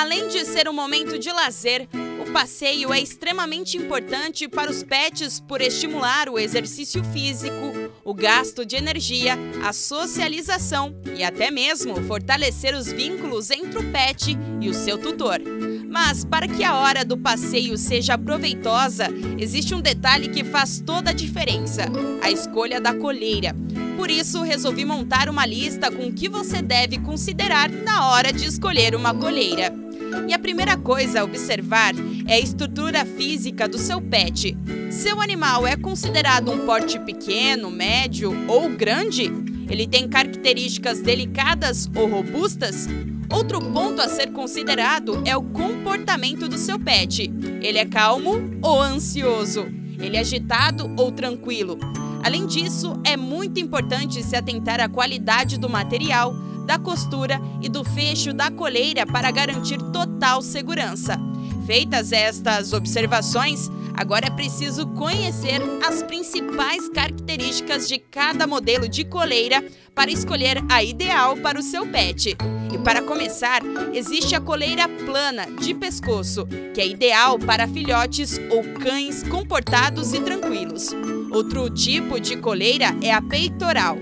Além de ser um momento de lazer, o passeio é extremamente importante para os pets por estimular o exercício físico, o gasto de energia, a socialização e até mesmo fortalecer os vínculos entre o pet e o seu tutor. Mas para que a hora do passeio seja proveitosa, existe um detalhe que faz toda a diferença: a escolha da coleira. Por isso, resolvi montar uma lista com o que você deve considerar na hora de escolher uma coleira. E a primeira coisa a observar é a estrutura física do seu pet. Seu animal é considerado um porte pequeno, médio ou grande? Ele tem características delicadas ou robustas? Outro ponto a ser considerado é o comportamento do seu pet. Ele é calmo ou ansioso? Ele é agitado ou tranquilo? Além disso, é muito importante se atentar à qualidade do material, da costura e do fecho da coleira para garantir total segurança. Feitas estas observações, agora é preciso conhecer as principais características de cada modelo de coleira para escolher a ideal para o seu pet. E para começar, existe a coleira plana de pescoço, que é ideal para filhotes ou cães comportados e tranquilos. Outro tipo de coleira é a peitoral.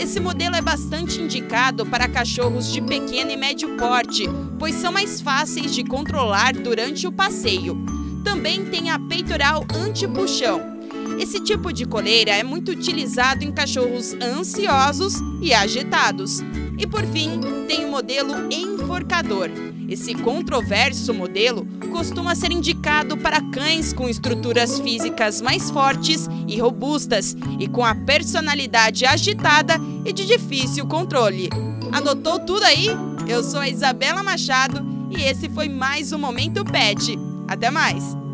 Esse modelo é bastante indicado para cachorros de pequeno e médio porte, pois são mais fáceis de controlar durante o passeio. Também tem a peitoral anti-puxão. Esse tipo de coleira é muito utilizado em cachorros ansiosos e agitados. E por fim, tem o modelo enforcador. Esse controverso modelo costuma ser indicado para cães com estruturas físicas mais fortes e robustas e com a personalidade agitada e de difícil controle. Anotou tudo aí? Eu sou a Isabela Machado e esse foi mais um Momento Pet. Até mais!